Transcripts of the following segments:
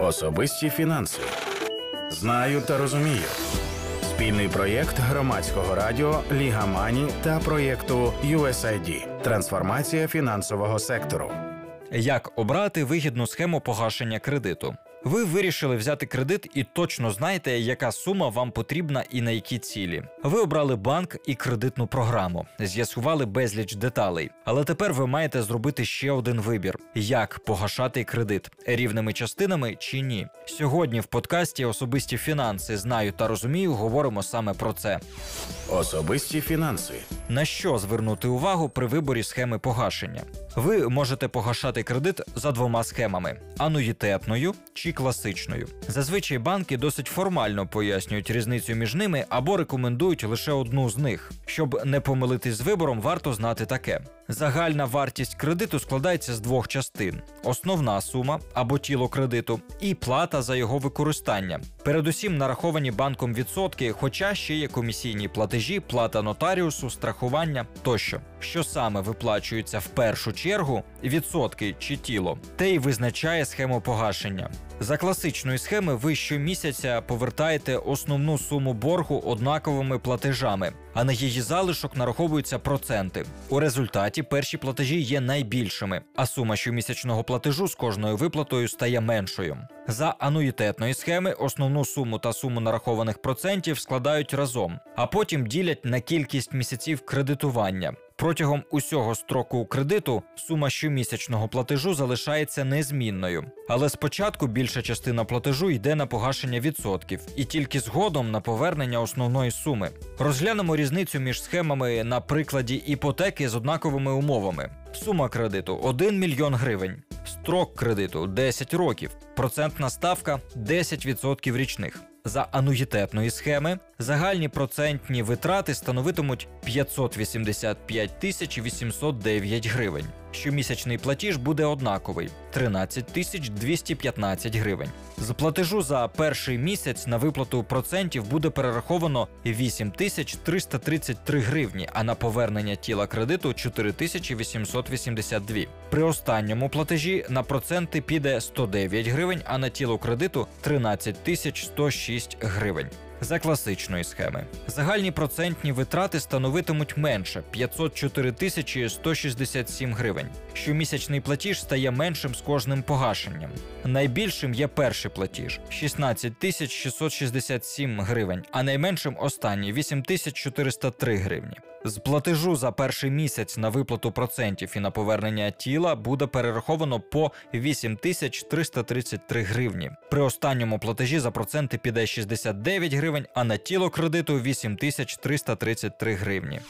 Особисті фінанси. Знаю та розумію. Спільний проєкт громадського радіо Ліга Мані та проєкту USAID Трансформація фінансового сектору. Як обрати вигідну схему погашення кредиту? Ви вирішили взяти кредит і точно знаєте, яка сума вам потрібна і на які цілі. Ви обрали банк і кредитну програму, з'ясували безліч деталей. Але тепер ви маєте зробити ще один вибір: як погашати кредит рівними частинами чи ні. Сьогодні в подкасті Особисті фінанси знаю та розумію. Говоримо саме про це. Особисті фінанси. На що звернути увагу при виборі схеми погашення? Ви можете погашати кредит за двома схемами: ануїтетною чи класичною. Зазвичай банки досить формально пояснюють різницю між ними або рекомендують лише одну з них. Щоб не помилитись з вибором, варто знати таке: загальна вартість кредиту складається з двох частин: основна сума або тіло кредиту, і плата за його використання. Передусім нараховані банком відсотки, хоча ще є комісійні платежі, плата нотаріусу, страхування тощо. Що саме виплачується в першу чергу відсотки чи тіло, те й визначає схему погашення. За класичної схеми ви щомісяця повертаєте основну суму боргу однаковими платежами, а на її залишок нараховуються проценти. У результаті перші платежі є найбільшими, а сума щомісячного платежу з кожною виплатою стає меншою. За ануїтетної схеми основну суму та суму нарахованих процентів складають разом, а потім ділять на кількість місяців кредитування. Протягом усього строку кредиту сума щомісячного платежу залишається незмінною, але спочатку більша частина платежу йде на погашення відсотків, і тільки згодом на повернення основної суми. Розглянемо різницю між схемами на прикладі іпотеки з однаковими умовами. Сума кредиту 1 мільйон гривень, строк кредиту 10 років, процентна ставка 10% річних. За ануїтетної схеми загальні процентні витрати становитимуть 585 тисяч 809 гривень. Щомісячний платіж буде однаковий 13 тисяч 215 гривень. З платежу за перший місяць на виплату процентів буде перераховано 8 тисяч 333 гривні, а на повернення тіла кредиту 4 тисячі 882. При останньому платежі на проценти піде 109 гривень, а на тіло кредиту 13 тисяч 106 гривень. За класичної схеми загальні процентні витрати становитимуть менше 504 тисячі 167 гривень. Щомісячний платіж стає меншим з кожним погашенням. Найбільшим є перший платіж 16 тисяч 667 гривень, а найменшим останній 8 тисяч 403 гривні. З платежу за перший місяць на виплату процентів і на повернення тіла буде перераховано по 8333 гривні. При останньому платежі за проценти піде 69 гривень, а на тіло кредиту 8333 гривні.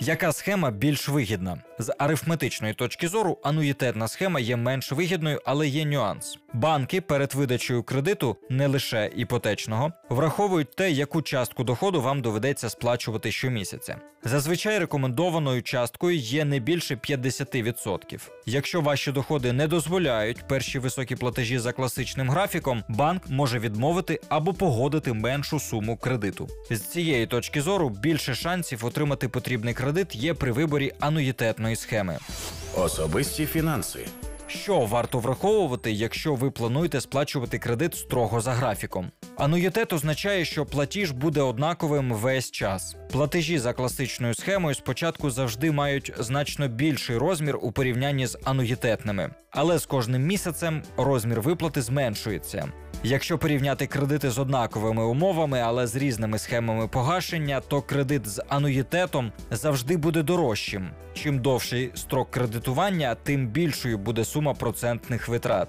Яка схема більш вигідна? З арифметичної точки зору ануїтетна схема є менш вигідною, але є нюанс. Банки перед видачею кредиту, не лише іпотечного, враховують те, яку частку доходу вам доведеться сплачувати щомісяця. Зазвичай рекомендованою часткою є не більше 50%. Якщо ваші доходи не дозволяють перші високі платежі за класичним графіком, банк може відмовити або погодити меншу суму кредиту. З цієї точки зору більше шансів отримати потрібний кредит є при виборі ануїтетної схеми. Особисті фінанси. Що варто враховувати, якщо ви плануєте сплачувати кредит строго за графіком? Ануїтет означає, що платіж буде однаковим весь час. Платежі за класичною схемою спочатку завжди мають значно більший розмір у порівнянні з ануїтетними, але з кожним місяцем розмір виплати зменшується. Якщо порівняти кредити з однаковими умовами, але з різними схемами погашення, то кредит з ануїтетом завжди буде дорожчим. Чим довший строк кредитування, тим більшою буде сума процентних витрат.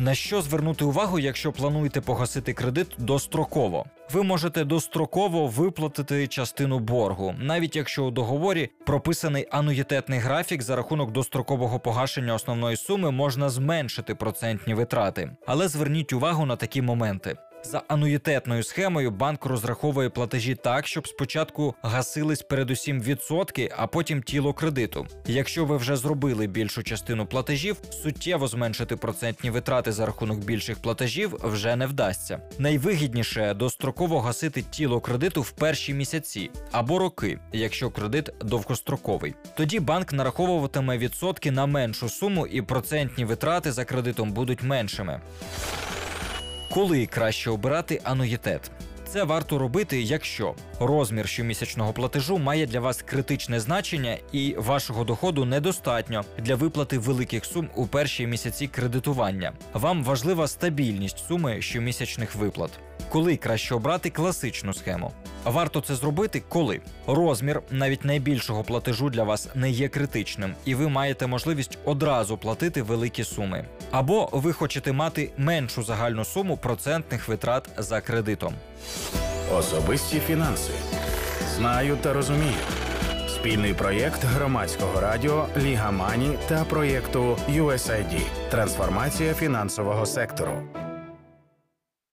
На що звернути увагу, якщо плануєте погасити кредит достроково? Ви можете достроково виплатити частину боргу, навіть якщо у договорі прописаний ануїтетний графік за рахунок дострокового погашення основної суми можна зменшити процентні витрати. Але зверніть увагу на такі моменти. За ануїтетною схемою банк розраховує платежі так, щоб спочатку гасились передусім відсотки, а потім тіло кредиту. Якщо ви вже зробили більшу частину платежів, суттєво зменшити процентні витрати за рахунок більших платежів вже не вдасться. Найвигідніше достроково гасити тіло кредиту в перші місяці або роки, якщо кредит довгостроковий. Тоді банк нараховуватиме відсотки на меншу суму, і процентні витрати за кредитом будуть меншими. Коли краще обирати ануїтет? Це варто робити, якщо розмір щомісячного платежу має для вас критичне значення і вашого доходу недостатньо для виплати великих сум у перші місяці кредитування. Вам важлива стабільність суми щомісячних виплат. Коли краще обрати класичну схему? Варто це зробити, коли розмір навіть найбільшого платежу для вас не є критичним, і ви маєте можливість одразу платити великі суми. Або ви хочете мати меншу загальну суму процентних витрат за кредитом. Особисті фінанси. Знаю та розумію. Спільний проєкт громадського радіо Ліга Мані та проєкту USAID. Трансформація фінансового сектору.